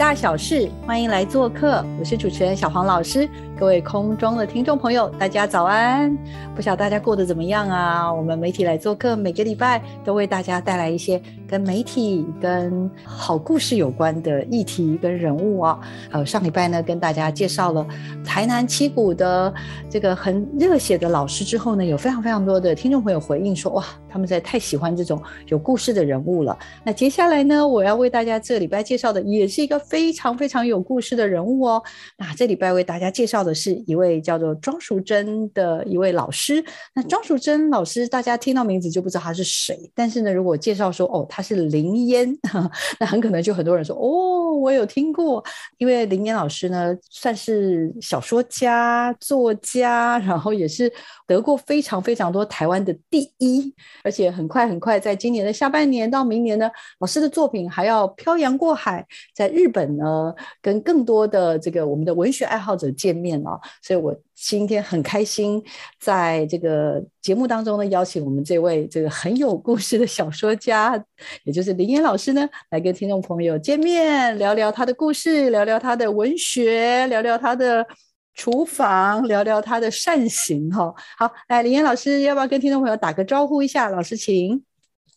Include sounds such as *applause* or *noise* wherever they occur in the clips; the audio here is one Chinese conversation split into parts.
大小事，欢迎来做客。我是主持人小黄老师，各位空中的听众朋友，大家早安！不晓得大家过得怎么样啊？我们媒体来做客，每个礼拜都为大家带来一些跟媒体、跟好故事有关的议题跟人物啊。呃，上礼拜呢，跟大家介绍了台南七股的这个很热血的老师之后呢，有非常非常多的听众朋友回应说，哇，他们在太喜欢这种有故事的人物了。那接下来呢，我要为大家这礼拜介绍的也是一个非常非常有故事的人物哦。那这礼拜为大家介绍的是一位叫做庄淑珍的一位老师。那庄淑珍老师，大家听到名字就不知道他是谁，但是呢，如果介绍说哦，他是林烟，*laughs* 那很可能就很多人说哦，我有听过，因为林烟老师呢，算是小说家、作家，然后也是得过非常非常多台湾的第一，而且很快很快，在今年的下半年到明年呢，老师的作品还要漂洋过海，在日本呢，跟更多的这个我们的文学爱好者见面了，所以我今天很开心，在这个节目当中呢，邀请我们这位这个很有故事的小说家，也就是林岩老师呢，来跟听众朋友见面，聊聊他的故事，聊聊他的文学，聊聊他的厨房，聊聊他的善行。哈，好，来，林岩老师，要不要跟听众朋友打个招呼一下？老师，请。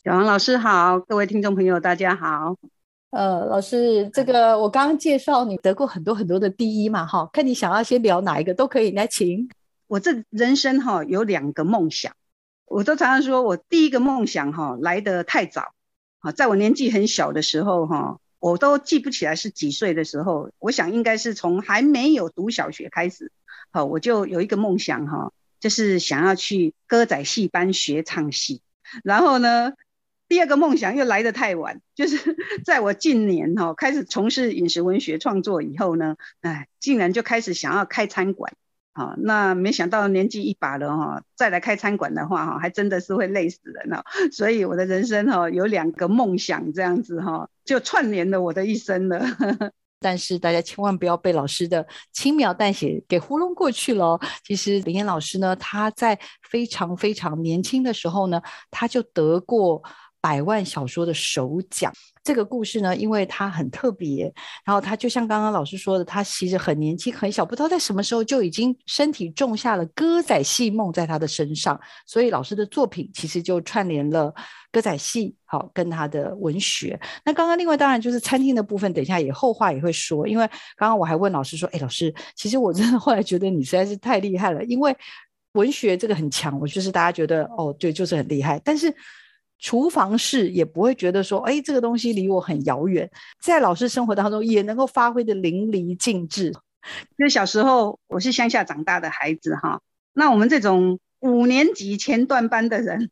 小王老师好，各位听众朋友大家好。呃，老师，这个我刚刚介绍你得过很多很多的第一嘛，哈，看你想要先聊哪一个都可以，来，请。我这人生哈有两个梦想，我都常常说我第一个梦想哈来得太早，啊，在我年纪很小的时候哈，我都记不起来是几岁的时候，我想应该是从还没有读小学开始，好，我就有一个梦想哈，就是想要去歌仔戏班学唱戏，然后呢。第二个梦想又来得太晚，*laughs* 就是在我近年哈开始从事饮食文学创作以后呢，哎，竟然就开始想要开餐馆，啊，那没想到年纪一把了哈，再来开餐馆的话哈，还真的是会累死人哦。*laughs* 所以我的人生哈有两个梦想这样子哈，就串联了我的一生了。*laughs* 但是大家千万不要被老师的轻描淡写给糊弄过去了。其实林燕老师呢，他在非常非常年轻的时候呢，他就得过。百万小说的首奖，这个故事呢，因为它很特别，然后他就像刚刚老师说的，他其实很年轻很小，不知道在什么时候就已经身体种下了歌仔戏梦在他的身上，所以老师的作品其实就串联了歌仔戏，好跟他的文学。那刚刚另外当然就是餐厅的部分，等一下也后话也会说，因为刚刚我还问老师说，哎，老师，其实我真的后来觉得你实在是太厉害了，因为文学这个很强，我就是大家觉得哦，对，就是很厉害，但是。厨房事也不会觉得说，哎，这个东西离我很遥远，在老师生活当中也能够发挥的淋漓尽致。因为小时候我是乡下长大的孩子哈，那我们这种五年级前段班的人，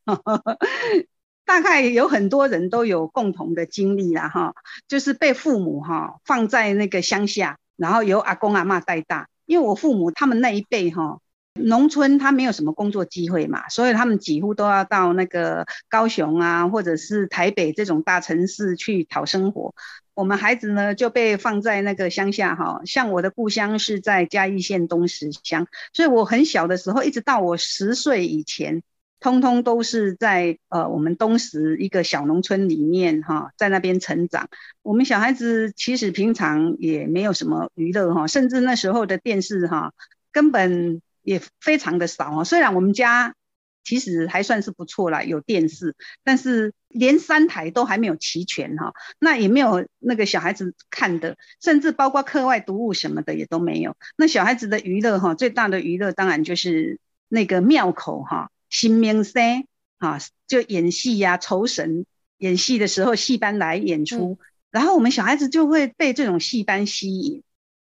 大概有很多人都有共同的经历啦哈，就是被父母哈放在那个乡下，然后由阿公阿妈带大。因为我父母他们那一辈哈。农村他没有什么工作机会嘛，所以他们几乎都要到那个高雄啊，或者是台北这种大城市去讨生活。我们孩子呢就被放在那个乡下哈，像我的故乡是在嘉义县东石乡，所以我很小的时候，一直到我十岁以前，通通都是在呃我们东石一个小农村里面哈，在那边成长。我们小孩子其实平常也没有什么娱乐哈，甚至那时候的电视哈根本。也非常的少哦，虽然我们家其实还算是不错啦，有电视，但是连三台都还没有齐全哈，那也没有那个小孩子看的，甚至包括课外读物什么的也都没有。那小孩子的娱乐哈，最大的娱乐当然就是那个庙口哈，新明生啊，就演戏呀，酬神演戏的时候，戏班来演出，然后我们小孩子就会被这种戏班吸引。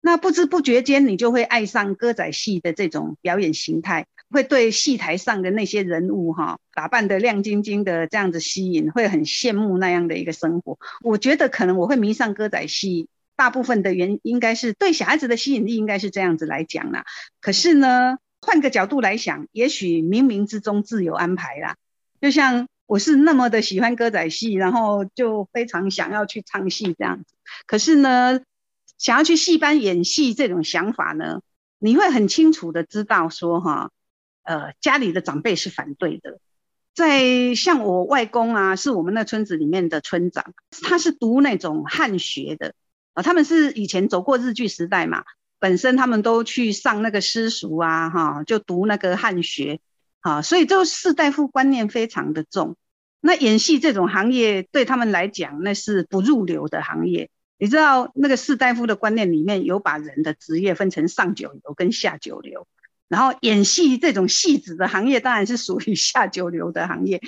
那不知不觉间，你就会爱上歌仔戏的这种表演形态。会对戏台上的那些人物哈，打扮的亮晶晶的这样子吸引，会很羡慕那样的一个生活。我觉得可能我会迷上歌仔戏，大部分的原应该是对小孩子的吸引力应该是这样子来讲啦。可是呢，换个角度来想，也许冥冥之中自有安排啦。就像我是那么的喜欢歌仔戏，然后就非常想要去唱戏这样子。可是呢，想要去戏班演戏这种想法呢，你会很清楚的知道说哈。呃，家里的长辈是反对的。在像我外公啊，是我们那村子里面的村长，他是读那种汉学的啊。他们是以前走过日据时代嘛，本身他们都去上那个私塾啊，哈，就读那个汉学啊，所以就士大夫观念非常的重。那演戏这种行业对他们来讲，那是不入流的行业。你知道那个士大夫的观念里面有把人的职业分成上九流跟下九流。然后演戏这种戏子的行业当然是属于下九流的行业。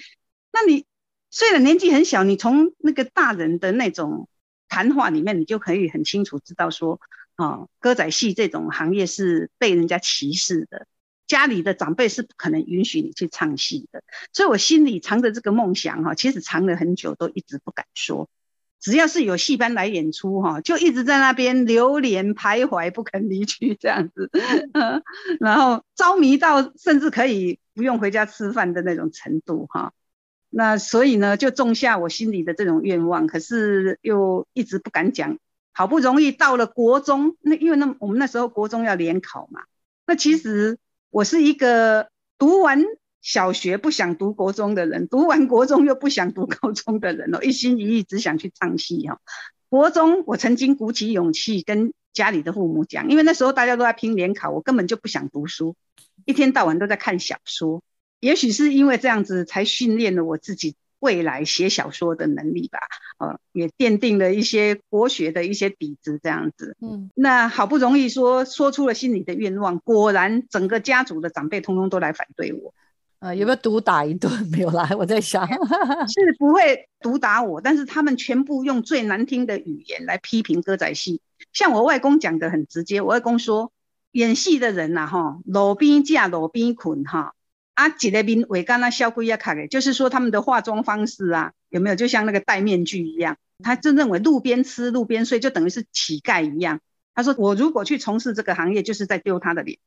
那你虽然年纪很小，你从那个大人的那种谈话里面，你就可以很清楚知道说，啊，歌仔戏这种行业是被人家歧视的，家里的长辈是不可能允许你去唱戏的。所以我心里藏着这个梦想，哈，其实藏了很久，都一直不敢说。只要是有戏班来演出，哈，就一直在那边流连徘徊，不肯离去这样子，*laughs* 然后着迷到甚至可以不用回家吃饭的那种程度，哈。那所以呢，就种下我心里的这种愿望，可是又一直不敢讲。好不容易到了国中，那因为那我们那时候国中要联考嘛，那其实我是一个读完。小学不想读国中的人，读完国中又不想读高中的人哦，一心一意只想去唱戏哦。国中我曾经鼓起勇气跟家里的父母讲，因为那时候大家都在拼联考，我根本就不想读书，一天到晚都在看小说。也许是因为这样子，才训练了我自己未来写小说的能力吧。呃，也奠定了一些国学的一些底子，这样子。嗯，那好不容易说说出了心里的愿望，果然整个家族的长辈通通都来反对我。呃，有没有毒打一顿？*laughs* 没有啦，我在想，*laughs* 是不会毒打我，但是他们全部用最难听的语言来批评歌仔戏。像我外公讲的很直接，我外公说，演戏的人呐，哈，路边架路边捆哈，啊，几个边尾干那小鬼要卡给，就是说他们的化妆方式啊，有没有就像那个戴面具一样？他就认为路边吃路边睡就等于是乞丐一样。他说我如果去从事这个行业，就是在丢他的脸。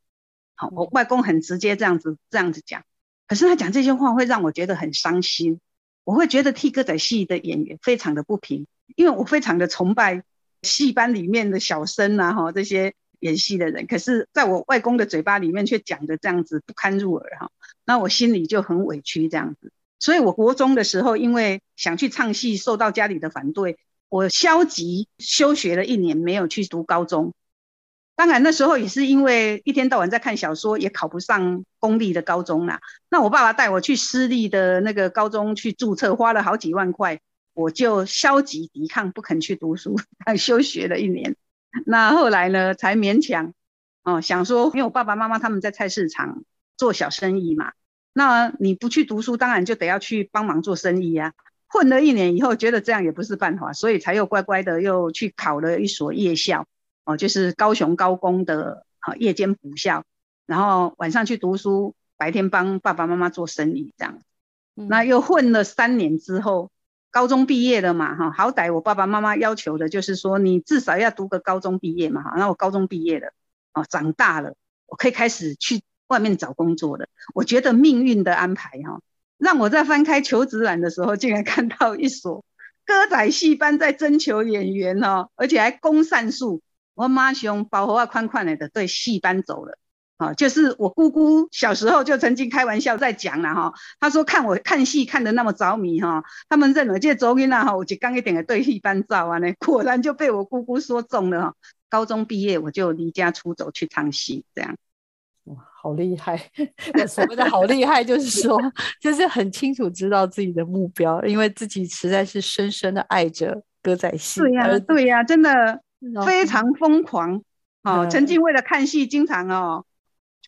好，我外公很直接这样子这样子讲。可是他讲这些话会让我觉得很伤心，我会觉得替歌仔戏的演员非常的不平，因为我非常的崇拜戏班里面的小生啊，哈，这些演戏的人。可是在我外公的嘴巴里面却讲的这样子不堪入耳哈，那我心里就很委屈这样子。所以我国中的时候，因为想去唱戏，受到家里的反对，我消极休学了一年，没有去读高中。当然那时候也是因为一天到晚在看小说，也考不上公立的高中啦。那我爸爸带我去私立的那个高中去注册，花了好几万块，我就消极抵抗，不肯去读书，休学了一年。那后来呢，才勉强哦，想说，因为我爸爸妈妈他们在菜市场做小生意嘛，那你不去读书，当然就得要去帮忙做生意呀。混了一年以后，觉得这样也不是办法，所以才又乖乖的又去考了一所夜校。哦，就是高雄高工的啊，夜间补校，然后晚上去读书，白天帮爸爸妈妈做生意这样。那又混了三年之后，高中毕业了嘛，哈，好歹我爸爸妈妈要求的就是说，你至少要读个高中毕业嘛，哈。那我高中毕业了，哦，长大了，我可以开始去外面找工作了。我觉得命运的安排，哈，让我在翻开求职栏的时候，竟然看到一所歌仔戏班在征求演员哦，而且还公善数。我马上包袱啊宽宽的的对戏班走了，啊，就是我姑姑小时候就曾经开玩笑在讲了哈，她说看我看戏看的那么着迷哈，他们认为这周音啊哈，我就刚一点的对戏班照啊呢，果然就被我姑姑说中了哈。高中毕业我就离家出走去唱戏，这样，哇，好厉害！所谓的好厉害，就是说，*laughs* 就是很清楚知道自己的目标，因为自己实在是深深的爱着歌仔戏。对呀，对呀，真的。非常疯狂，哦，曾经为了看戏，经常哦，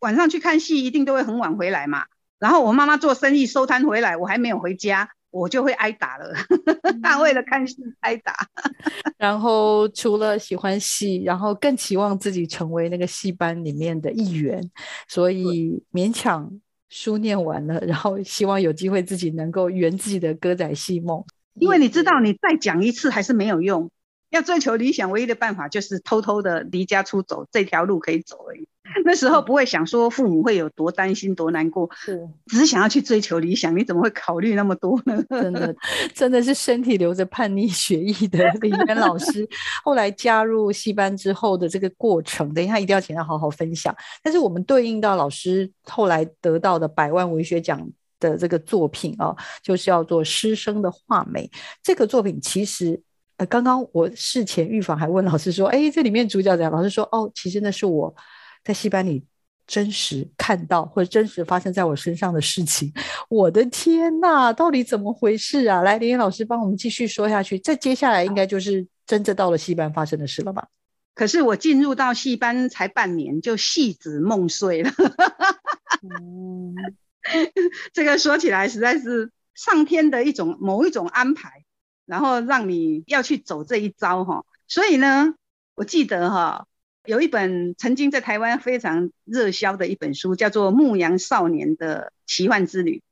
晚上去看戏，一定都会很晚回来嘛。然后我妈妈做生意收摊回来，我还没有回家，我就会挨打了。*laughs* 但为了看戏挨打，*laughs* 然后除了喜欢戏，然后更期望自己成为那个戏班里面的一员，所以勉强书念完了，然后希望有机会自己能够圆自己的歌仔戏梦。因为你知道，你再讲一次还是没有用。要追求理想，唯一的办法就是偷偷的离家出走，这条路可以走而已。那时候不会想说父母会有多担心、多难过，是只是想要去追求理想。你怎么会考虑那么多呢？*laughs* 真的，真的是身体留着叛逆血液的 *laughs* 李渊老师。后来加入戏班之后的这个过程，等一下一定要请他好好分享。但是我们对应到老师后来得到的百万文学奖的这个作品啊，就是叫做《师生的画眉》。这个作品其实。呃，刚刚我事前预防还问老师说，哎，这里面主角怎样？老师说，哦，其实那是我在戏班里真实看到或者真实发生在我身上的事情。我的天呐，到底怎么回事啊？来，林云老师帮我们继续说下去。这接下来应该就是真正到了戏班发生的事了吧？可是我进入到戏班才半年，就戏子梦碎了。嗯，*laughs* 这个说起来实在是上天的一种某一种安排。然后让你要去走这一招哈，所以呢，我记得哈，有一本曾经在台湾非常热销的一本书，叫做《牧羊少年的奇幻之旅》，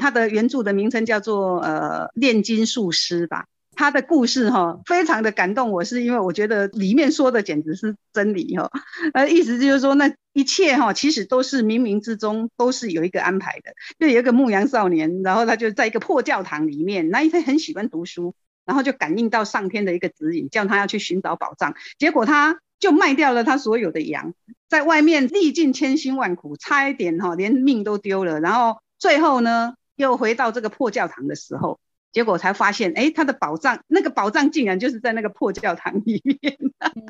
它的原著的名称叫做呃炼金术师吧。他的故事哈，非常的感动我，是因为我觉得里面说的简直是真理哈。呃，意思就是说，那一切哈，其实都是冥冥之中都是有一个安排的。就有一个牧羊少年，然后他就在一个破教堂里面，那因为很喜欢读书，然后就感应到上天的一个指引，叫他要去寻找宝藏。结果他就卖掉了他所有的羊，在外面历尽千辛万苦，差一点哈连命都丢了。然后最后呢，又回到这个破教堂的时候。结果才发现，哎，他的宝藏，那个宝藏竟然就是在那个破教堂里面。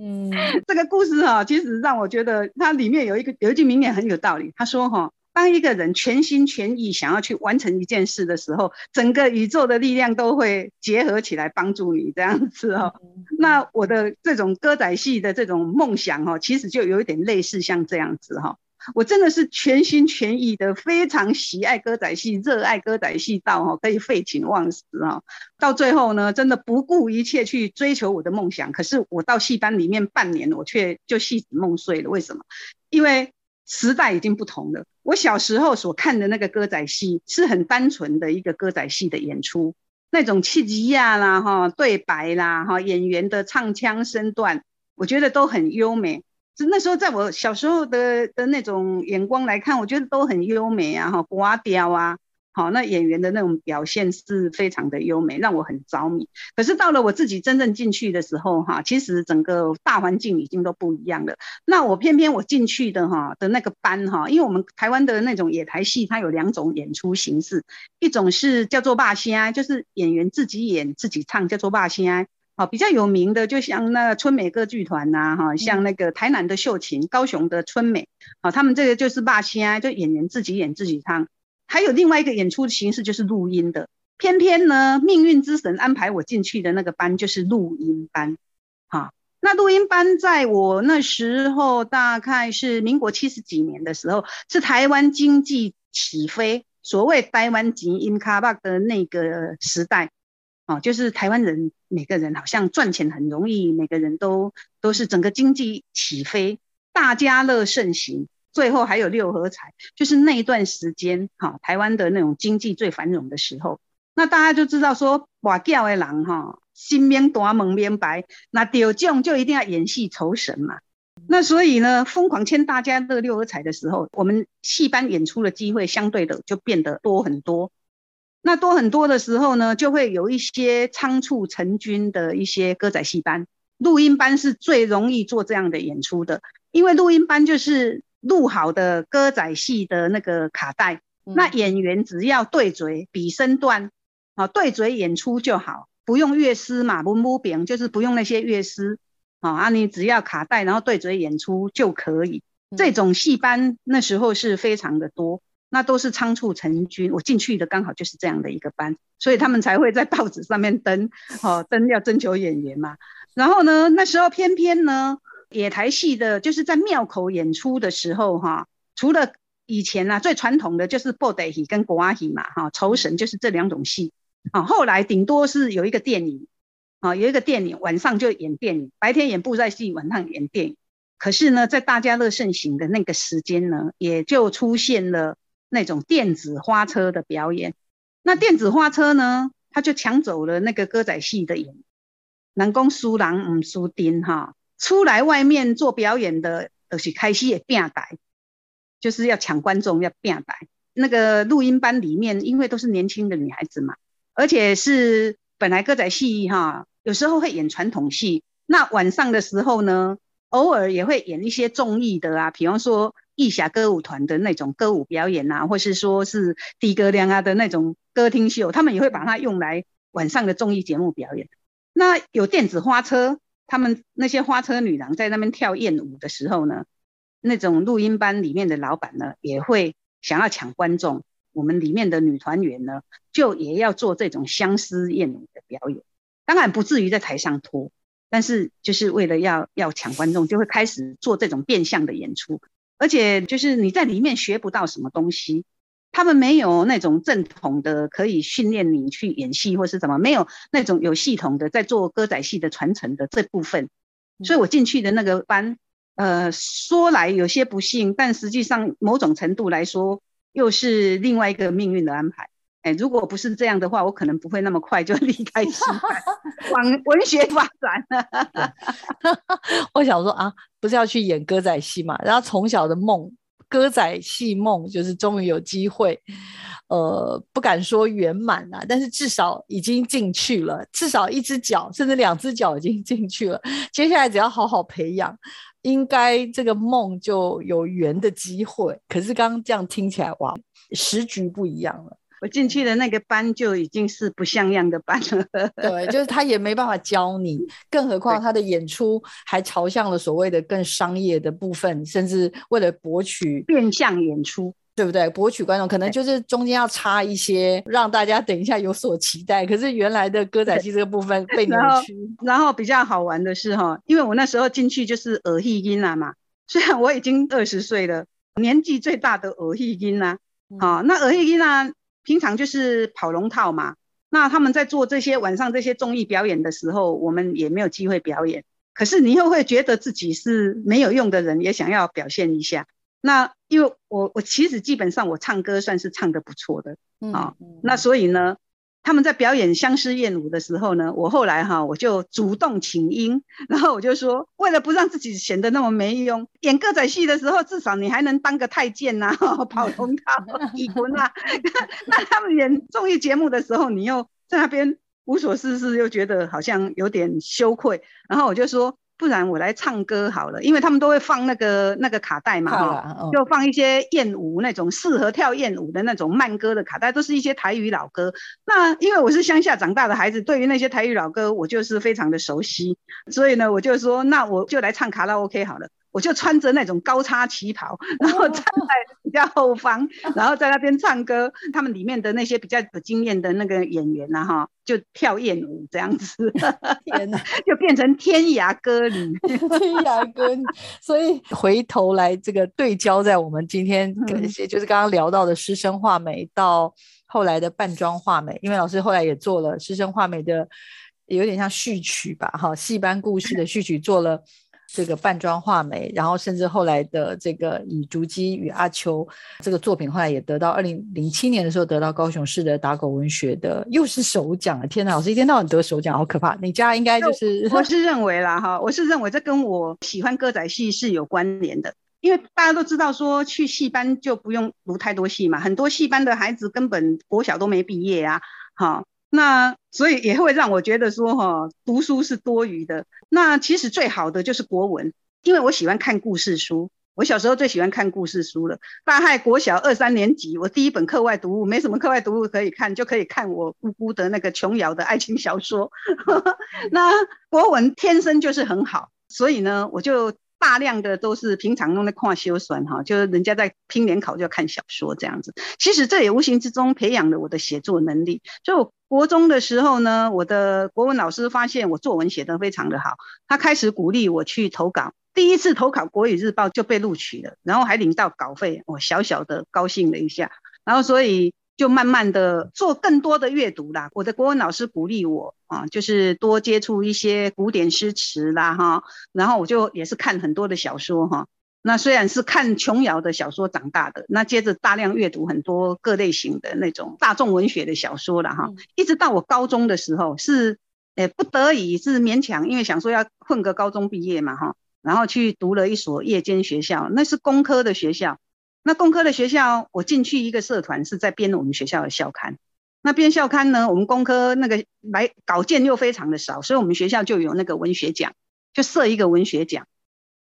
嗯，*laughs* 这个故事哈，其实让我觉得它里面有一个有一句名言很有道理。他说哈，当一个人全心全意想要去完成一件事的时候，整个宇宙的力量都会结合起来帮助你这样子哈。那我的这种歌仔戏的这种梦想哈，其实就有一点类似像这样子哈。我真的是全心全意的，非常喜爱歌仔戏，热爱歌仔戏到哈可以废寝忘食哈。到最后呢，真的不顾一切去追求我的梦想。可是我到戏班里面半年，我却就戏子梦碎了。为什么？因为时代已经不同了。我小时候所看的那个歌仔戏是很单纯的一个歌仔戏的演出，那种气急呀啦哈，对白啦哈，演员的唱腔身段，我觉得都很优美。就那时候，在我小时候的的那种眼光来看，我觉得都很优美啊，哈，瓜雕啊，好，那演员的那种表现是非常的优美，让我很着迷。可是到了我自己真正进去的时候，哈，其实整个大环境已经都不一样了。那我偏偏我进去的哈的那个班哈，因为我们台湾的那种野台戏，它有两种演出形式，一种是叫做霸仙，就是演员自己演自己唱，叫做霸仙。好，比较有名的，就像那个春美歌剧团呐，哈，像那个台南的秀琴，高雄的春美，好，他们这个就是霸啊，就演员自己演自己唱。还有另外一个演出形式就是录音的，偏偏呢，命运之神安排我进去的那个班就是录音班，哈，那录音班在我那时候大概是民国七十几年的时候，是台湾经济起飞，所谓台湾金音卡巴的那个时代。哦，就是台湾人每个人好像赚钱很容易，每个人都都是整个经济起飞，大家乐盛行，最后还有六合彩，就是那一段时间，哈，台湾的那种经济最繁荣的时候，那大家就知道说，哇，吊的人哈，心面大蒙面白，那得奖就一定要演戏酬神嘛，那所以呢，疯狂签大家乐六合彩的时候，我们戏班演出的机会相对的就变得多很多。那多很多的时候呢，就会有一些仓促成军的一些歌仔戏班，录音班是最容易做这样的演出的，因为录音班就是录好的歌仔戏的那个卡带，那演员只要对嘴比身段，啊对嘴演出就好，不用乐师嘛，不木饼就是不用那些乐师，啊你只要卡带，然后对嘴演出就可以。这种戏班那时候是非常的多。那都是仓促成军，我进去的刚好就是这样的一个班，所以他们才会在报纸上面登，哦，登要征求演员嘛。然后呢，那时候偏偏呢，野台戏的，就是在庙口演出的时候，哈，除了以前啊最传统的就是布袋戏跟国阿戏嘛，哈，酬神就是这两种戏。啊，后来顶多是有一个电影，啊，有一个电影晚上就演电影，白天演布袋戏，晚上演电影。可是呢，在大家乐盛行的那个时间呢，也就出现了那种电子花车的表演。那电子花车呢，他就抢走了那个歌仔戏的演，南宫输郎唔输丁哈，出来外面做表演的，都是开戏也变白，就是要抢观众，要变白。那个录音班里面，因为都是年轻的女孩子嘛，而且是本来歌仔戏哈，有时候会演传统戏。那晚上的时候呢，偶尔也会演一些综艺的啊，比方说艺侠歌舞团的那种歌舞表演啊，或是说是低歌亮啊的那种歌厅秀，他们也会把它用来晚上的综艺节目表演。那有电子花车，他们那些花车女郎在那边跳艳舞的时候呢，那种录音班里面的老板呢，也会。想要抢观众，我们里面的女团员呢，就也要做这种相思艳舞的表演。当然不至于在台上脱，但是就是为了要要抢观众，就会开始做这种变相的演出。而且就是你在里面学不到什么东西，他们没有那种正统的可以训练你去演戏或是怎么，没有那种有系统的在做歌仔戏的传承的这部分。所以我进去的那个班。呃，说来有些不幸，但实际上某种程度来说，又是另外一个命运的安排。哎，如果不是这样的话，我可能不会那么快就 *laughs* 离开戏 *laughs* 往 *laughs* 文学发展。我想说啊，不是要去演歌仔戏嘛？然后从小的梦，歌仔戏梦，就是终于有机会。呃，不敢说圆满啊，但是至少已经进去了，至少一只脚甚至两只脚已经进去了。接下来只要好好培养。应该这个梦就有圆的机会，可是刚刚这样听起来，哇，时局不一样了。我进去的那个班就已经是不像样的班了。*laughs* 对，就是他也没办法教你，更何况他的演出还朝向了所谓的更商业的部分，甚至为了博取变相演出。对不对？博取观众可能就是中间要插一些，让大家等一下有所期待。可是原来的歌仔戏这个部分 *laughs* 被扭曲。然后比较好玩的是哈，因为我那时候进去就是耳戏音了嘛。虽然我已经二十岁了，年纪最大的耳戏音啦。好，那耳戏音呢，平常就是跑龙套嘛。那他们在做这些晚上这些综艺表演的时候，我们也没有机会表演。可是你又会觉得自己是没有用的人，也想要表现一下。那因为我我其实基本上我唱歌算是唱的不错的啊，那所以呢，他们在表演相思燕舞的时候呢，我后来哈我就主动请缨，然后我就说，为了不让自己显得那么没用，演歌仔戏的时候至少你还能当个太监呐，*laughs* 跑龙 *laughs* 套、*laughs* 乙魂啊。那他们演综艺节目的时候，你又在那边无所事事，又觉得好像有点羞愧，然后我就说。不然我来唱歌好了，因为他们都会放那个那个卡带嘛，哈，就放一些艳舞那种适合跳艳舞的那种慢歌的卡带，都是一些台语老歌。那因为我是乡下长大的孩子，对于那些台语老歌，我就是非常的熟悉，所以呢，我就说，那我就来唱卡拉 OK 好了。我就穿着那种高叉旗袍，然后站在比较后方，然后在那边唱歌。他们里面的那些比较有经验的那个演员呐，哈，就跳艳舞这样子，*laughs* 天哪，就变成天涯歌女，*laughs* 天涯歌女。所以回头来这个对焦在我们今天一些，就是刚刚聊到的师生画眉，到后来的扮装画眉，因为老师后来也做了师生画眉的，有点像序曲吧，哈，戏班故事的序曲做了。这个扮装画眉，然后甚至后来的这个以竹姬与阿秋这个作品，后来也得到二零零七年的时候得到高雄市的打狗文学的又是首奖啊！天哪，老师一天到晚得首奖，好可怕！你家应该就是我是认为啦哈，我是认为这跟我喜欢歌仔戏是有关联的，因为大家都知道说去戏班就不用读太多戏嘛，很多戏班的孩子根本国小都没毕业啊，哈。那所以也会让我觉得说哈，读书是多余的。那其实最好的就是国文，因为我喜欢看故事书。我小时候最喜欢看故事书了。大概国小二三年级，我第一本课外读物没什么课外读物可以看，就可以看我姑姑的那个琼瑶的爱情小说。*laughs* 那国文天生就是很好，所以呢，我就。大量的都是平常用的跨修酸哈，就是人家在拼联考就要看小说这样子。其实这也无形之中培养了我的写作能力。就国中的时候呢，我的国文老师发现我作文写得非常的好，他开始鼓励我去投稿。第一次投稿国语日报就被录取了，然后还领到稿费，我小小的高兴了一下。然后所以就慢慢的做更多的阅读啦。我的国文老师鼓励我啊，就是多接触一些古典诗词啦哈，然后我就也是看很多的小说哈。那虽然是看琼瑶的小说长大的，那接着大量阅读很多各类型的那种大众文学的小说了哈。一直到我高中的时候是，诶不得已是勉强，因为想说要混个高中毕业嘛哈，然后去读了一所夜间学校，那是工科的学校。那工科的学校，我进去一个社团是在编我们学校的校刊。那编校刊呢，我们工科那个来稿件又非常的少，所以我们学校就有那个文学奖，就设一个文学奖。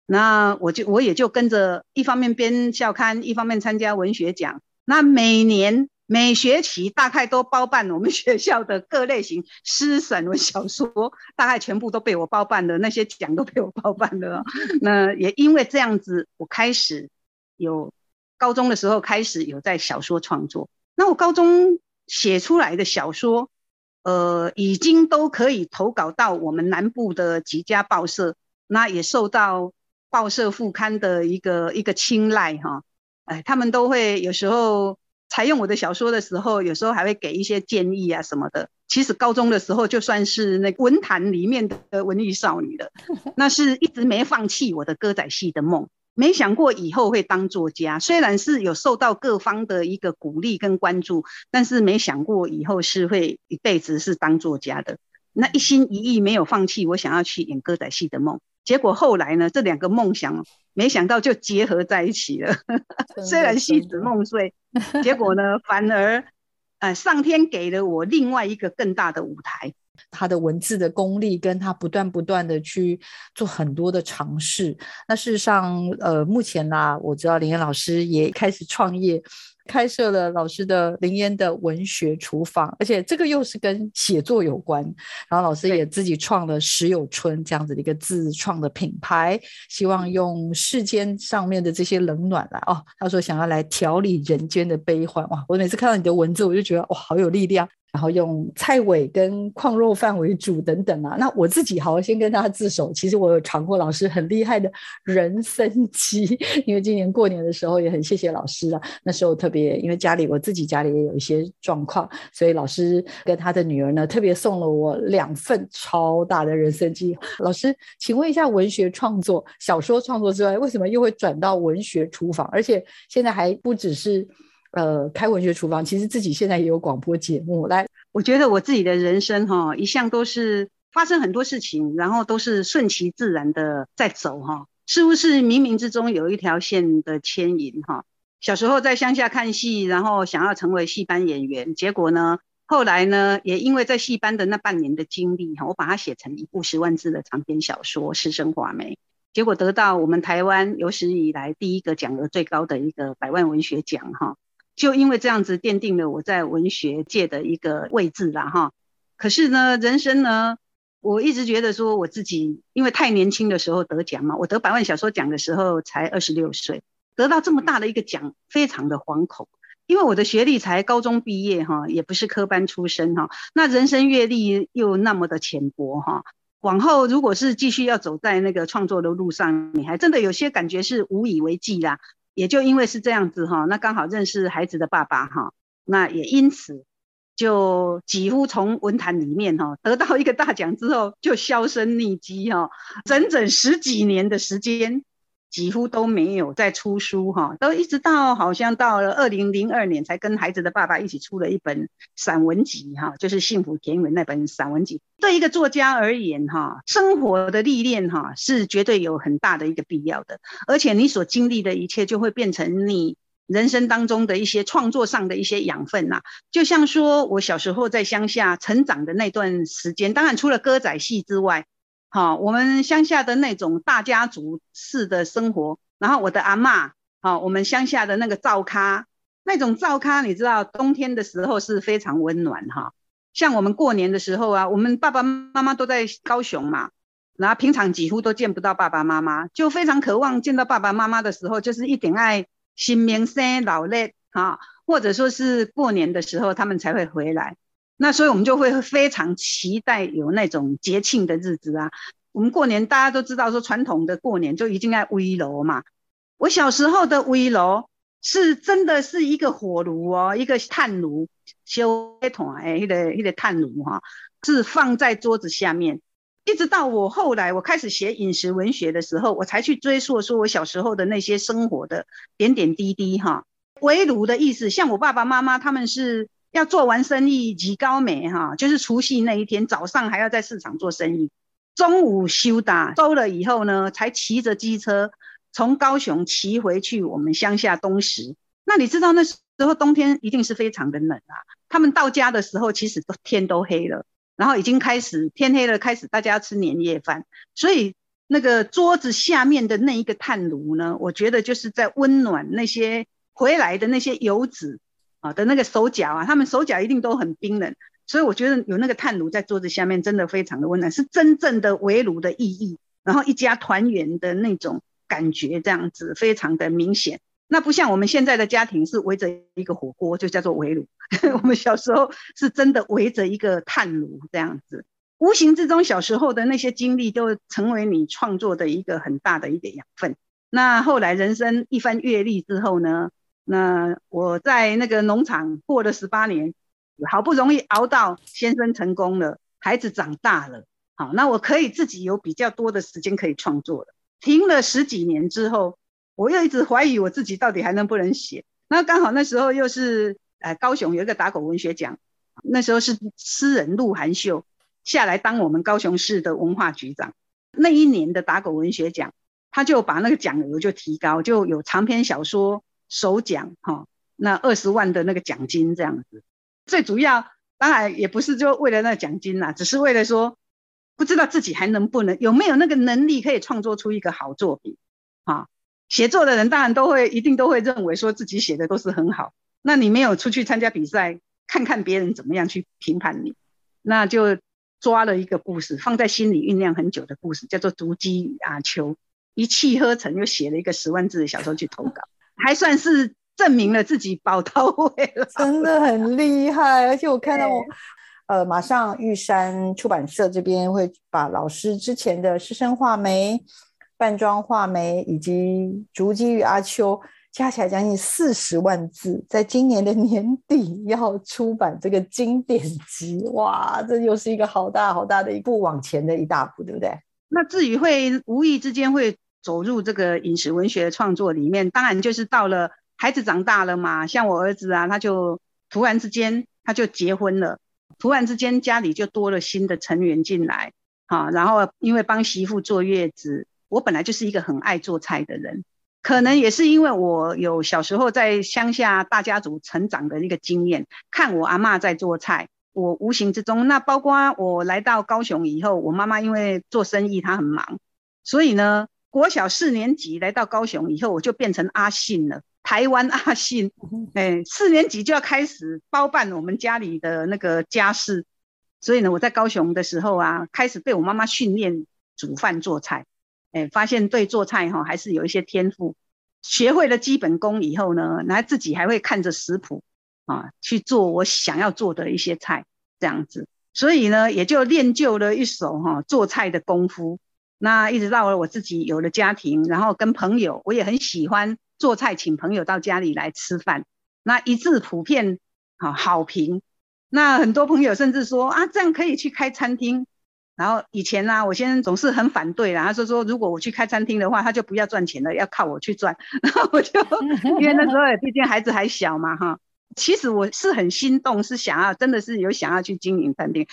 那我就我也就跟着一方面编校刊，一方面参加文学奖。那每年每学期大概都包办我们 *laughs* 学校的各类型诗、散文、小说，大概全部都被我包办了，那些奖都被我包办了。那也因为这样子，我开始有高中的时候开始有在小说创作。那我高中写出来的小说，呃，已经都可以投稿到我们南部的几家报社，那也受到。报社副刊的一个一个青睐哈，哎，他们都会有时候采用我的小说的时候，有时候还会给一些建议啊什么的。其实高中的时候就算是那文坛里面的文艺少女了，那是一直没放弃我的歌仔戏的梦，没想过以后会当作家。虽然是有受到各方的一个鼓励跟关注，但是没想过以后是会一辈子是当作家的。那一心一意没有放弃我想要去演歌仔戏的梦。结果后来呢，这两个梦想没想到就结合在一起了。虽然戏子梦碎，*laughs* 结果呢，反而，呃，上天给了我另外一个更大的舞台。他的文字的功力，跟他不断不断的去做很多的尝试。那事实上，呃，目前啦，我知道林燕老师也开始创业。开设了老师的林烟的文学厨房，而且这个又是跟写作有关。然后老师也自己创了“石有春”这样子的一个自创的品牌，希望用世间上面的这些冷暖来哦，他说想要来调理人间的悲欢。哇，我每次看到你的文字，我就觉得哇，好有力量。然后用菜尾跟矿肉饭为主等等啊，那我自己好先跟大家自首，其实我有尝过老师很厉害的人参鸡，因为今年过年的时候也很谢谢老师啊，那时候特别因为家里我自己家里也有一些状况，所以老师跟他的女儿呢特别送了我两份超大的人参鸡。老师，请问一下，文学创作、小说创作之外，为什么又会转到文学厨房？而且现在还不只是。呃，开文学厨房，其实自己现在也有广播节目。来，我觉得我自己的人生哈，一向都是发生很多事情，然后都是顺其自然的在走哈，似乎是冥冥之中有一条线的牵引哈。小时候在乡下看戏，然后想要成为戏班演员，结果呢，后来呢，也因为在戏班的那半年的经历哈，我把它写成一部十万字的长篇小说《师生华梅》，结果得到我们台湾有史以来第一个奖额最高的一个百万文学奖哈。就因为这样子奠定了我在文学界的一个位置啦，哈。可是呢，人生呢，我一直觉得说我自己因为太年轻的时候得奖嘛，我得百万小说奖的时候才二十六岁，得到这么大的一个奖，非常的惶恐。因为我的学历才高中毕业哈，也不是科班出身哈，那人生阅历又那么的浅薄哈，往后如果是继续要走在那个创作的路上，你还真的有些感觉是无以为继啦。也就因为是这样子哈，那刚好认识孩子的爸爸哈，那也因此就几乎从文坛里面哈得到一个大奖之后，就销声匿迹哈，整整十几年的时间。几乎都没有再出书哈，都一直到好像到了二零零二年才跟孩子的爸爸一起出了一本散文集哈，就是《幸福田园》那本散文集。对一个作家而言哈，生活的历练哈是绝对有很大的一个必要的，而且你所经历的一切就会变成你人生当中的一些创作上的一些养分呐。就像说我小时候在乡下成长的那段时间，当然除了歌仔戏之外。好，我们乡下的那种大家族式的生活，然后我的阿妈，好，我们乡下的那个灶咖，那种灶咖，你知道，冬天的时候是非常温暖哈。像我们过年的时候啊，我们爸爸妈妈都在高雄嘛，然后平常几乎都见不到爸爸妈妈，就非常渴望见到爸爸妈妈的时候，就是一点爱新明生老嘞哈，或者说是过年的时候，他们才会回来。那所以，我们就会非常期待有那种节庆的日子啊。我们过年大家都知道，说传统的过年就一定在危楼嘛。我小时候的危楼，是真的是一个火炉哦，一个炭炉，修团哎，一个一个炭炉哈，是放在桌子下面。一直到我后来我开始写饮食文学的时候，我才去追溯说我小时候的那些生活的点点滴滴哈。围炉的意思，像我爸爸妈妈他们是要做完生意极高美哈，就是除夕那一天早上还要在市场做生意，中午休打收了以后呢，才骑着机车。从高雄骑回去，我们乡下东石。那你知道那时候冬天一定是非常的冷啊。他们到家的时候，其实都天都黑了，然后已经开始天黑了，开始大家吃年夜饭。所以那个桌子下面的那一个炭炉呢，我觉得就是在温暖那些回来的那些游子啊的那个手脚啊，他们手脚一定都很冰冷。所以我觉得有那个炭炉在桌子下面，真的非常的温暖，是真正的围炉的意义，然后一家团圆的那种。感觉这样子非常的明显，那不像我们现在的家庭是围着一个火锅，就叫做围炉。*laughs* 我们小时候是真的围着一个炭炉这样子，无形之中小时候的那些经历都成为你创作的一个很大的一点养分。那后来人生一番阅历之后呢，那我在那个农场过了十八年，好不容易熬到先生成功了，孩子长大了，好，那我可以自己有比较多的时间可以创作了。停了十几年之后，我又一直怀疑我自己到底还能不能写。那刚好那时候又是，呃，高雄有一个打狗文学奖，那时候是诗人陆含秀下来当我们高雄市的文化局长。那一年的打狗文学奖，他就把那个奖额就提高，就有长篇小说首奖，哈，那二十万的那个奖金这样子。最主要当然也不是就为了那奖金啦，只是为了说。不知道自己还能不能有没有那个能力可以创作出一个好作品啊？写作的人当然都会一定都会认为说自己写的都是很好。那你没有出去参加比赛，看看别人怎么样去评判你，那就抓了一个故事放在心里酝酿很久的故事，叫做《竹鸡与阿秋》，一气呵成又写了一个十万字的小说去投稿，还算是证明了自己宝刀未老，*laughs* 真的很厉害。而且我看到我。呃，马上玉山出版社这边会把老师之前的师生画眉、半装画眉以及竹鸡与阿秋加起来将近四十万字，在今年的年底要出版这个经典集，哇，这又是一个好大好大的一步往前的一大步，对不对？那至于会无意之间会走入这个饮食文学创作里面，当然就是到了孩子长大了嘛，像我儿子啊，他就突然之间他就结婚了。突然之间，家里就多了新的成员进来，哈，然后因为帮媳妇坐月子，我本来就是一个很爱做菜的人，可能也是因为我有小时候在乡下大家族成长的一个经验，看我阿妈在做菜，我无形之中，那包括我来到高雄以后，我妈妈因为做生意她很忙，所以呢，国小四年级来到高雄以后，我就变成阿信了。台湾阿信，哎，四年级就要开始包办我们家里的那个家事，所以呢，我在高雄的时候啊，开始被我妈妈训练煮饭做菜，哎，发现对做菜哈还是有一些天赋，学会了基本功以后呢，然后自己还会看着食谱啊去做我想要做的一些菜，这样子，所以呢，也就练就了一手哈做菜的功夫。那一直到了我自己有了家庭，然后跟朋友，我也很喜欢。做菜请朋友到家里来吃饭，那一致普遍好好评。那很多朋友甚至说啊，这样可以去开餐厅。然后以前呢，我先生总是很反对啦，他说说如果我去开餐厅的话，他就不要赚钱了，要靠我去赚。*laughs* 然后我就因为那时候也毕竟孩子还小嘛哈，其实我是很心动，是想要真的是有想要去经营餐厅，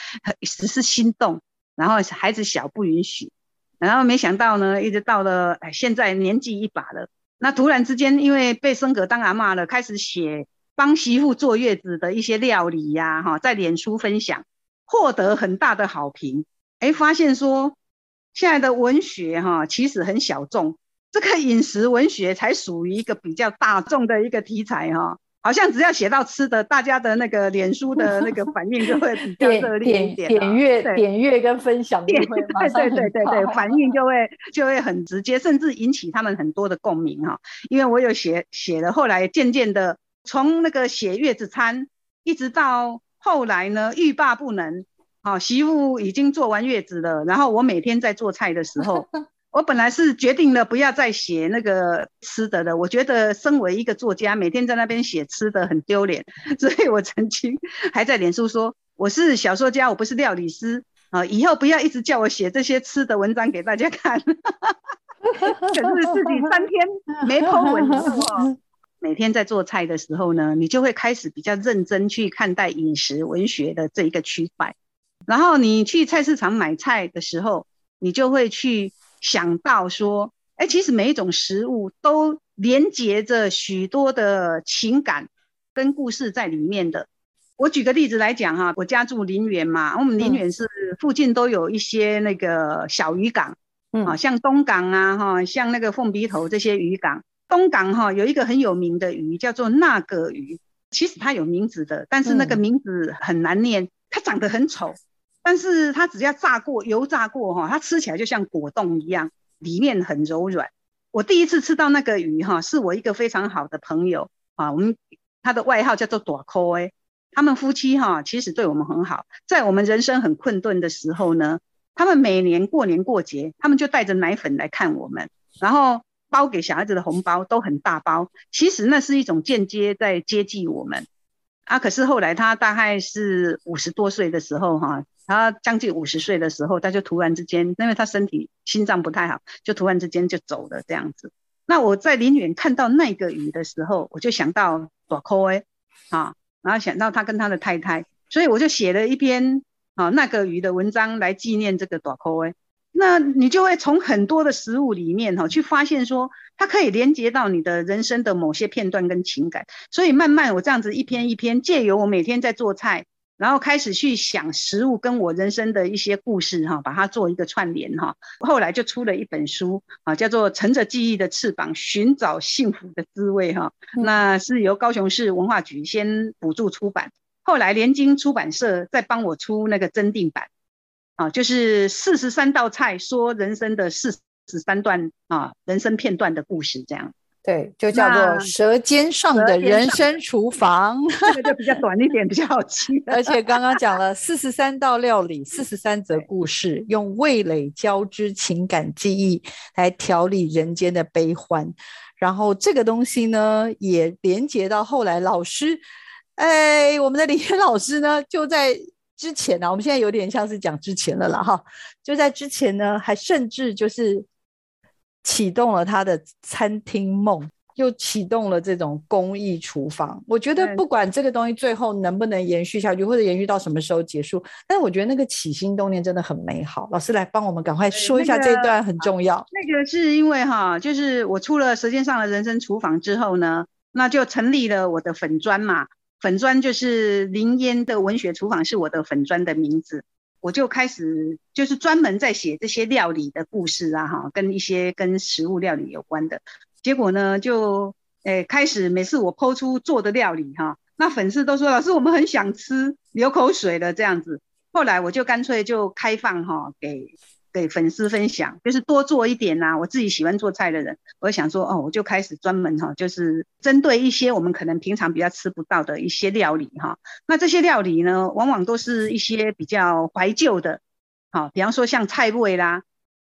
只是心动。然后孩子小不允许，然后没想到呢，一直到了哎现在年纪一把了。那突然之间，因为被升格当阿妈了，开始写帮媳妇坐月子的一些料理呀，哈，在脸书分享，获得很大的好评。哎，发现说现在的文学哈，其实很小众，这个饮食文学才属于一个比较大众的一个题材哈。好像只要写到吃的，大家的那个脸书的那个反应就会比较热烈一点，点阅、点阅跟分享，*laughs* 对对对对对，反应就会就会很直接，甚至引起他们很多的共鸣哈。因为我有写写了，后来渐渐的从那个写月子餐，一直到后来呢欲罢不能，好媳妇已经做完月子了，然后我每天在做菜的时候。我本来是决定了不要再写那个吃的了，我觉得身为一个作家，每天在那边写吃的很丢脸，所以我曾经还在脸书说我是小说家，我不是料理师啊，以后不要一直叫我写这些吃的文章给大家看。可是自己三天没剖文之后，每天在做菜的时候呢，你就会开始比较认真去看待饮食文学的这一个区块。然后你去菜市场买菜的时候，你就会去想到说，哎，其实每一种食物都连接着许多的情感跟故事在里面的。我举个例子来讲哈，我家住林园嘛，我们林园是附近都有一些那个小渔港。啊，像东港啊，哈，像那个凤鼻头这些渔港，东港哈有一个很有名的鱼叫做那个鱼，其实它有名字的，但是那个名字很难念，它长得很丑，但是它只要炸过油炸过哈，它吃起来就像果冻一样，里面很柔软。我第一次吃到那个鱼哈，是我一个非常好的朋友啊，我们他的外号叫做朵扣哎，他们夫妻哈其实对我们很好，在我们人生很困顿的时候呢。他们每年过年过节，他们就带着奶粉来看我们，然后包给小孩子的红包都很大包。其实那是一种间接在接济我们啊。可是后来他大概是五十多岁的时候，哈，他将近五十岁的时候，他就突然之间，因为他身体心脏不太好，就突然之间就走了这样子。那我在林远看到那个鱼的时候，我就想到朵扣哎，啊，然后想到他跟他的太太，所以我就写了一篇。啊，那个鱼的文章来纪念这个短口诶，那你就会从很多的食物里面哈去发现说，它可以连接到你的人生的某些片段跟情感，所以慢慢我这样子一篇一篇，借由我每天在做菜，然后开始去想食物跟我人生的一些故事哈，把它做一个串联哈，后来就出了一本书啊，叫做《乘着记忆的翅膀寻找幸福的滋味》哈，那是由高雄市文化局先补助出版。后来联经出版社再帮我出那个增订版，啊，就是四十三道菜，说人生的四十三段啊，人生片段的故事，这样。对，就叫做《舌尖上的人生厨房 *laughs*》，这个就比较短一点，比较好记。*laughs* 而且刚刚讲了四十三道料理，四十三则故事，用味蕾交织情感记忆来调理人间的悲欢。然后这个东西呢，也连接到后来老师。哎，我们的李轩老师呢，就在之前呢，我们现在有点像是讲之前了啦，哈，就在之前呢，还甚至就是启动了他的餐厅梦，又启动了这种公益厨房。我觉得不管这个东西最后能不能延续下去，或者延续到什么时候结束，但是我觉得那个起心动念真的很美好。老师来帮我们赶快说一下这一段很重要。那个是因为哈，就是我出了《舌尖上的人生厨房》之后呢，那就成立了我的粉砖嘛。粉砖就是林烟的文学厨房，是我的粉砖的名字。我就开始就是专门在写这些料理的故事啊，哈，跟一些跟食物料理有关的。结果呢，就诶开始每次我剖出做的料理哈，那粉丝都说老师我们很想吃，流口水了这样子。后来我就干脆就开放哈给。给粉丝分享，就是多做一点呐。我自己喜欢做菜的人，我想说，哦，我就开始专门哈，就是针对一些我们可能平常比较吃不到的一些料理哈。那这些料理呢，往往都是一些比较怀旧的，好，比方说像菜味啦，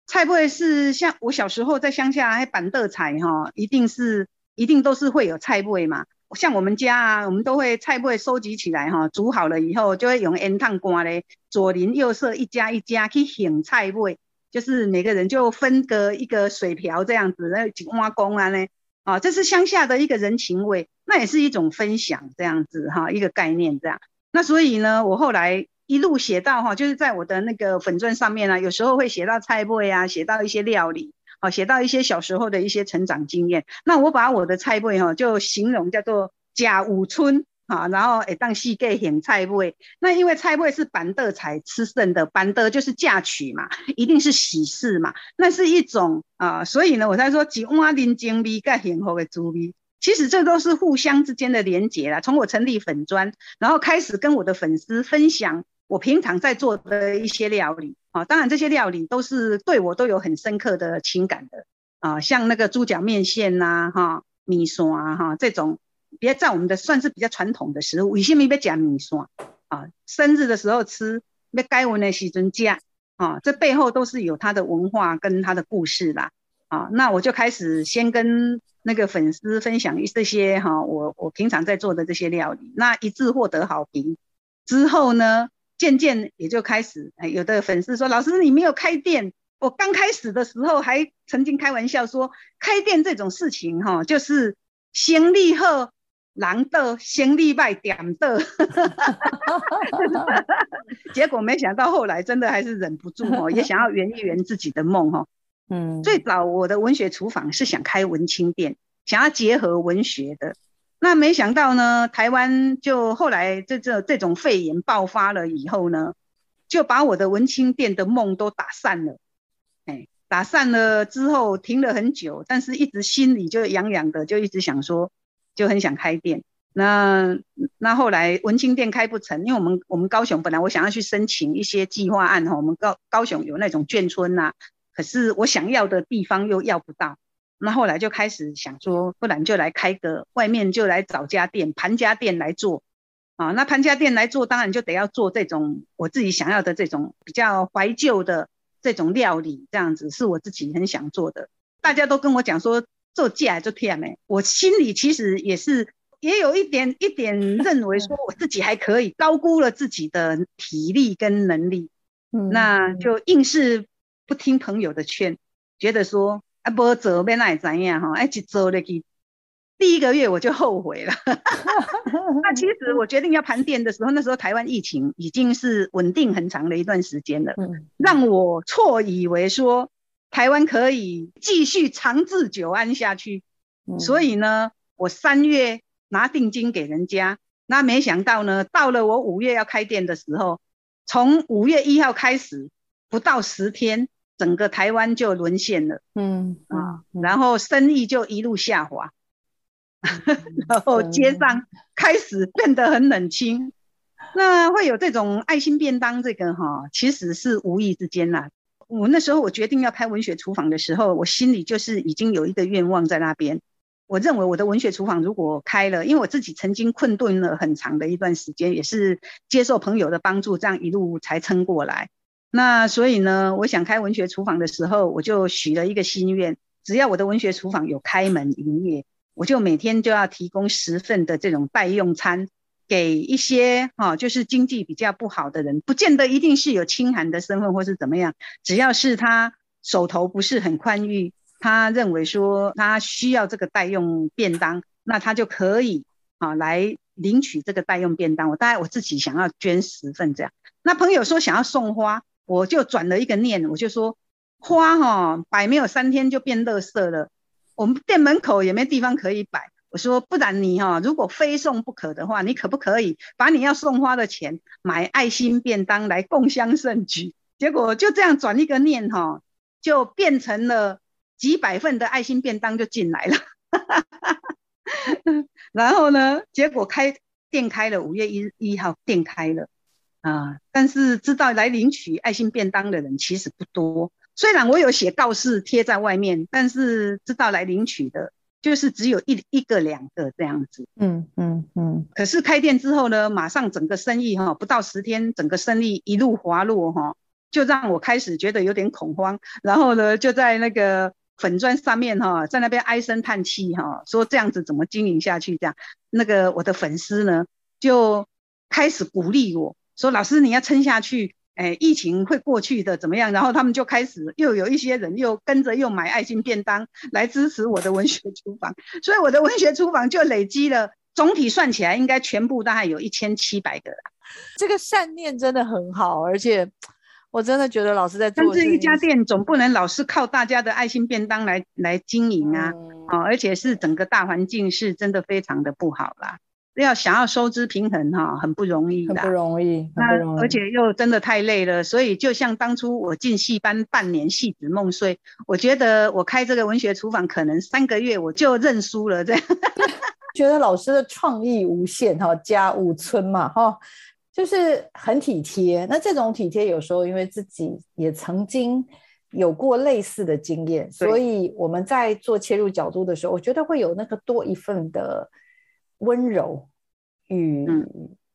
菜味是像我小时候在乡下还板凳菜哈，一定是一定都是会有菜味嘛。像我们家啊，我们都会菜会收集起来哈，煮好了以后就会用烟烫刮嘞，左邻右舍一家一家去醒菜味，就是每个人就分个一个水瓢这样子，然后挖工啊呢，啊，这是乡下的一个人情味，那也是一种分享这样子哈，一个概念这样。那所以呢，我后来一路写到哈，就是在我的那个粉钻上面呢，有时候会写到菜味啊，写到一些料理。好，写到一些小时候的一些成长经验。那我把我的菜味哈，就形容叫做甲午春啊，然后诶当细给菜味。那因为菜味是板德才吃剩的，板德就是嫁娶嘛，一定是喜事嘛，那是一种啊，所以呢，我才说几碗林精味盖幸福的滋味。其实这都是互相之间的连结啦。从我成立粉砖，然后开始跟我的粉丝分享。我平常在做的一些料理啊，当然这些料理都是对我都有很深刻的情感的啊，像那个猪脚面线呐，哈，米线啊，哈，这种别在我们的算是比较传统的食物，为什么要讲米线啊？生日的时候吃，要该温的时阵加啊，这背后都是有它的文化跟它的故事啦。啊，那我就开始先跟那个粉丝分享一这些哈，我我平常在做的这些料理，那一致获得好评之后呢，渐渐也就开始，哎，有的粉丝说，老师你没有开店，我刚开始的时候还曾经开玩笑说，开店这种事情哈，就是先立后难的，先立败点的，*laughs* 结果没想到后来真的还是忍不住哦，也想要圆一圆自己的梦哈。嗯，最早我的文学厨房是想开文青店，想要结合文学的，那没想到呢，台湾就后来这这这种肺炎爆发了以后呢，就把我的文青店的梦都打散了。哎，打散了之后停了很久，但是一直心里就痒痒的，就一直想说，就很想开店。那那后来文青店开不成，因为我们我们高雄本来我想要去申请一些计划案哈，我们高高雄有那种眷村呐。可是我想要的地方又要不到，那后来就开始想说，不然就来开个外面就来找家店盘家店来做啊。那盘家店来做，当然就得要做这种我自己想要的这种比较怀旧的这种料理，这样子是我自己很想做的。大家都跟我讲说做价就甜美，我心里其实也是也有一点一点认为说我自己还可以，高估了自己的体力跟能力，那就硬是。不听朋友的劝，觉得说啊不做变那怎样哈，哎一做了去，第一个月我就后悔了。*laughs* 那其实我决定要盘店的时候，那时候台湾疫情已经是稳定很长的一段时间了，让我错以为说台湾可以继续长治久安下去。所以呢，我三月拿定金给人家，那没想到呢，到了我五月要开店的时候，从五月一号开始不到十天。整个台湾就沦陷了，嗯啊，然后生意就一路下滑，*laughs* 然后街上开始变得很冷清。那会有这种爱心便当，这个哈，其实是无意之间啦。我那时候我决定要开文学厨房的时候，我心里就是已经有一个愿望在那边。我认为我的文学厨房如果开了，因为我自己曾经困顿了很长的一段时间，也是接受朋友的帮助，这样一路才撑过来。那所以呢，我想开文学厨房的时候，我就许了一个心愿：只要我的文学厨房有开门营业，我就每天就要提供十份的这种代用餐给一些哈，就是经济比较不好的人，不见得一定是有清寒的身份或是怎么样，只要是他手头不是很宽裕，他认为说他需要这个代用便当，那他就可以啊来领取这个代用便当。我大概我自己想要捐十份这样，那朋友说想要送花。我就转了一个念，我就说花哈摆没有三天就变垃圾了，我们店门口也没地方可以摆。我说不然你哈如果非送不可的话，你可不可以把你要送花的钱买爱心便当来共襄盛举？结果就这样转一个念哈，就变成了几百份的爱心便当就进来了。*laughs* 然后呢，结果开店开了五月一一号店开了。啊，但是知道来领取爱心便当的人其实不多。虽然我有写告示贴在外面，但是知道来领取的，就是只有一一个两个这样子。嗯嗯嗯。可是开店之后呢，马上整个生意哈，不到十天，整个生意一路滑落哈，就让我开始觉得有点恐慌。然后呢，就在那个粉砖上面哈，在那边唉声叹气哈，说这样子怎么经营下去？这样，那个我的粉丝呢，就开始鼓励我。说老师你要撑下去，哎，疫情会过去的，怎么样？然后他们就开始又有一些人又跟着又买爱心便当来支持我的文学厨房，*laughs* 所以我的文学厨房就累积了，总体算起来应该全部大概有一千七百个。这个善念真的很好，而且 *tsk* 我真的觉得老师在做。但是一家店总不能老是靠大家的爱心便当来来经营啊，哦，而且是整个大环境是真的非常的不好啦。要想要收支平衡哈，很不容易的，很不容易。那而且又真的太累了，所以就像当初我进戏班半年戏子梦碎，我觉得我开这个文学厨房可能三个月我就认输了这样。*laughs* 觉得老师的创意无限哈，家务村嘛哈，就是很体贴。那这种体贴有时候因为自己也曾经有过类似的经验，所以我们在做切入角度的时候，我觉得会有那个多一份的。温柔与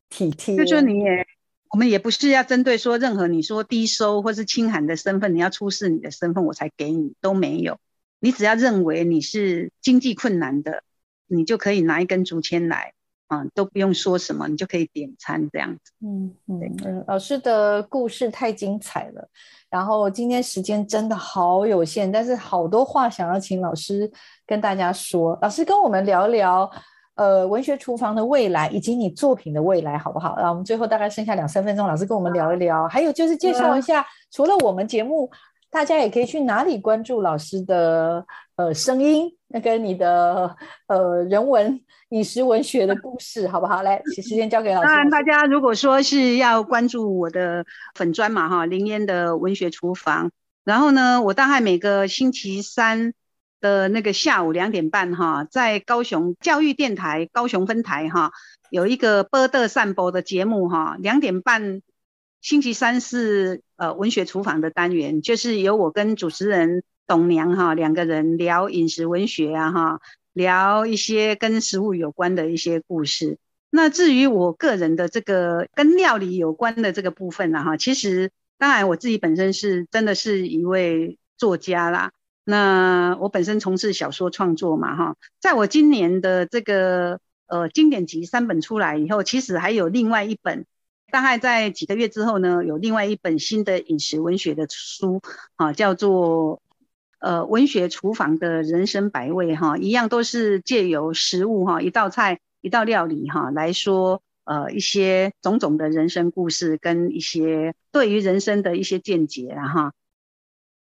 体贴，就说你也，我们也不是要针对说任何你说低收或是清寒的身份，你要出示你的身份我才给你，都没有。你只要认为你是经济困难的，你就可以拿一根竹签来。啊，都不用说什么，你就可以点餐这样子。嗯嗯，老师的故事太精彩了。然后今天时间真的好有限，但是好多话想要请老师跟大家说。老师跟我们聊聊，呃，文学厨房的未来以及你作品的未来，好不好？那我们最后大概剩下两三分钟，老师跟我们聊一聊。还有就是介绍一下，除了我们节目。大家也可以去哪里关注老师的呃声音，那个你的呃人文饮食文学的故事，好不好？来，时间交给老师。当然，大家如果说是要关注我的粉砖嘛，哈，林烟的文学厨房。然后呢，我大概每个星期三的那个下午两点半，哈，在高雄教育电台高雄分台，哈，有一个波的散播的节目，哈，两点半。星期三是呃文学厨房的单元，就是由我跟主持人董娘哈两个人聊饮食文学啊哈，聊一些跟食物有关的一些故事。那至于我个人的这个跟料理有关的这个部分呢哈，其实当然我自己本身是真的是一位作家啦。那我本身从事小说创作嘛哈，在我今年的这个呃经典集三本出来以后，其实还有另外一本。大概在几个月之后呢，有另外一本新的饮食文学的书，啊，叫做呃文学厨房的人生百味，哈，一样都是借由食物哈，一道菜一道料理哈来说，呃一些种种的人生故事跟一些对于人生的一些见解啊哈。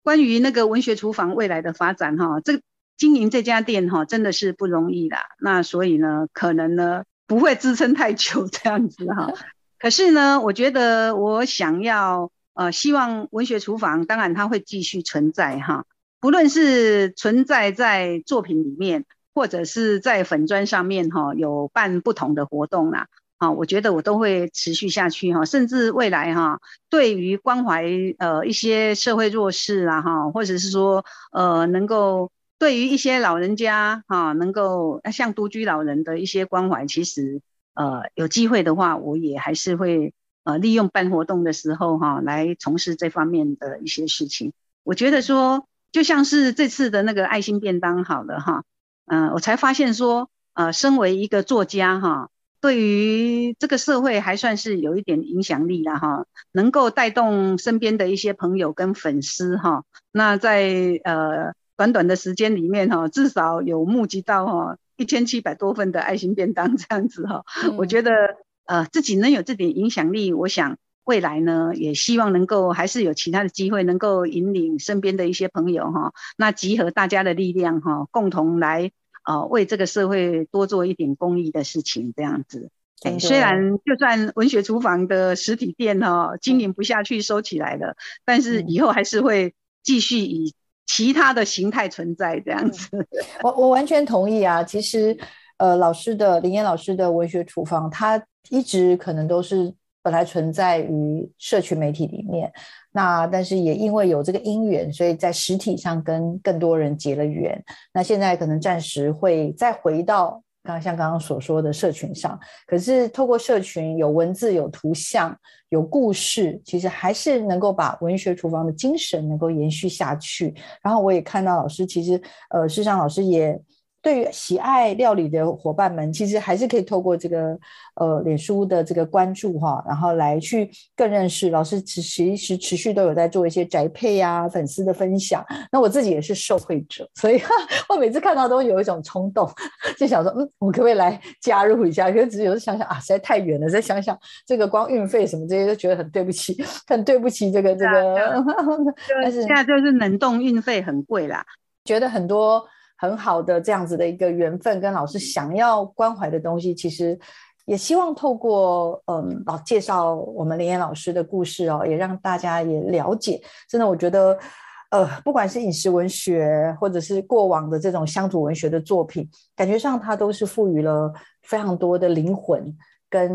关于那个文学厨房未来的发展哈，这经营这家店哈真的是不容易啦，那所以呢，可能呢不会支撑太久这样子哈。*laughs* 可是呢，我觉得我想要呃，希望文学厨房，当然它会继续存在哈。不论是存在在作品里面，或者是在粉砖上面哈，有办不同的活动啦，啊，啊我觉得我都会持续下去哈。甚至未来哈，对于关怀呃一些社会弱势啊哈，或者是说呃能够对于一些老人家哈，能够像独居老人的一些关怀，其实。呃，有机会的话，我也还是会呃利用办活动的时候哈，来从事这方面的一些事情。我觉得说，就像是这次的那个爱心便当，好了哈，嗯，我才发现说，呃，身为一个作家哈，对于这个社会还算是有一点影响力了哈，能够带动身边的一些朋友跟粉丝哈，那在呃短短的时间里面哈，至少有募集到哈。一千七百多份的爱心便当这样子哈，*laughs* 我觉得呃自己能有这点影响力，我想未来呢也希望能够还是有其他的机会能够引领身边的一些朋友哈，那集合大家的力量哈，共同来呃为这个社会多做一点公益的事情这样子。虽然就算文学厨房的实体店哦经营不下去收起来了，但是以后还是会继续以。其他的形态存在这样子，我我完全同意啊。其实，呃，老师的林燕老师的文学厨房，它一直可能都是本来存在于社群媒体里面，那但是也因为有这个因缘，所以在实体上跟更多人结了缘。那现在可能暂时会再回到。刚像刚刚所说的社群上，可是透过社群有文字、有图像、有故事，其实还是能够把文学厨房的精神能够延续下去。然后我也看到老师，其实呃，事实上老师也。对于喜爱料理的伙伴们，其实还是可以透过这个呃脸书的这个关注哈，然后来去更认识老师。其实持续都有在做一些宅配呀、粉丝的分享。那我自己也是受惠者，所以 *laughs* 我每次看到都有一种冲动，就想说，嗯，我可不可以来加入一下？可是只有想想啊，实在太远了。再想想这个光运费什么这些，都觉得很对不起，很对不起这个这个。*laughs* 但是现在就是冷冻运费很贵啦，觉得很多。很好的这样子的一个缘分，跟老师想要关怀的东西，其实也希望透过嗯，老介绍我们林岩老师的故事哦，也让大家也了解。真的，我觉得呃，不管是饮食文学，或者是过往的这种乡土文学的作品，感觉上它都是赋予了非常多的灵魂。跟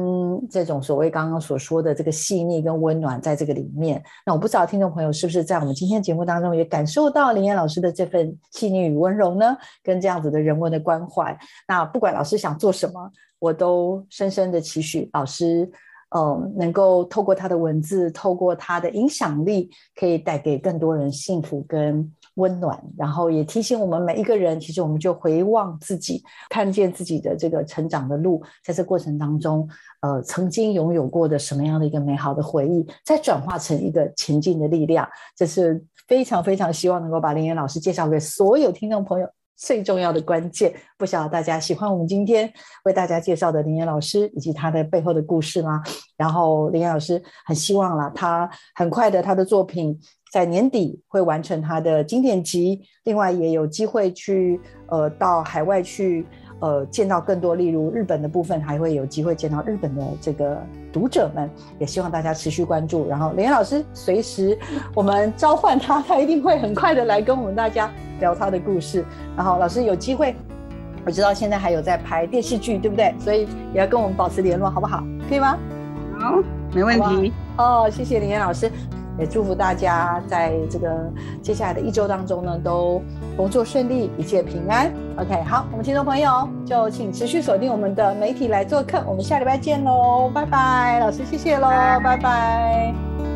这种所谓刚刚所说的这个细腻跟温暖，在这个里面，那我不知道听众朋友是不是在我们今天节目当中也感受到林岩老师的这份细腻与温柔呢？跟这样子的人文的关怀。那不管老师想做什么，我都深深的期许老师，呃，能够透过他的文字，透过他的影响力，可以带给更多人幸福跟温暖。然后也提醒我们每一个人，其实我们就回望自己，看见自己的这个成长的路，在这过程当中，呃，曾经拥有过的什么样的一个美好的回忆，再转化成一个前进的力量。这是非常非常希望能够把林岩老师介绍给所有听众朋友。最重要的关键，不晓得大家喜欢我们今天为大家介绍的林岩老师以及他的背后的故事吗？然后林岩老师很希望啦，他很快的他的作品在年底会完成他的经典集，另外也有机会去呃到海外去。呃，见到更多，例如日本的部分，还会有机会见到日本的这个读者们，也希望大家持续关注。然后，林岩老师随时我们召唤他，他一定会很快的来跟我们大家聊他的故事。然后，老师有机会，我知道现在还有在拍电视剧，对不对？所以也要跟我们保持联络，好不好？可以吗？好，没问题。哦，谢谢林岩老师。也祝福大家在这个接下来的一周当中呢，都工作顺利，一切平安。OK，好，我们听众朋友就请持续锁定我们的媒体来做客，我们下礼拜见喽，拜拜，老师谢谢喽，拜拜。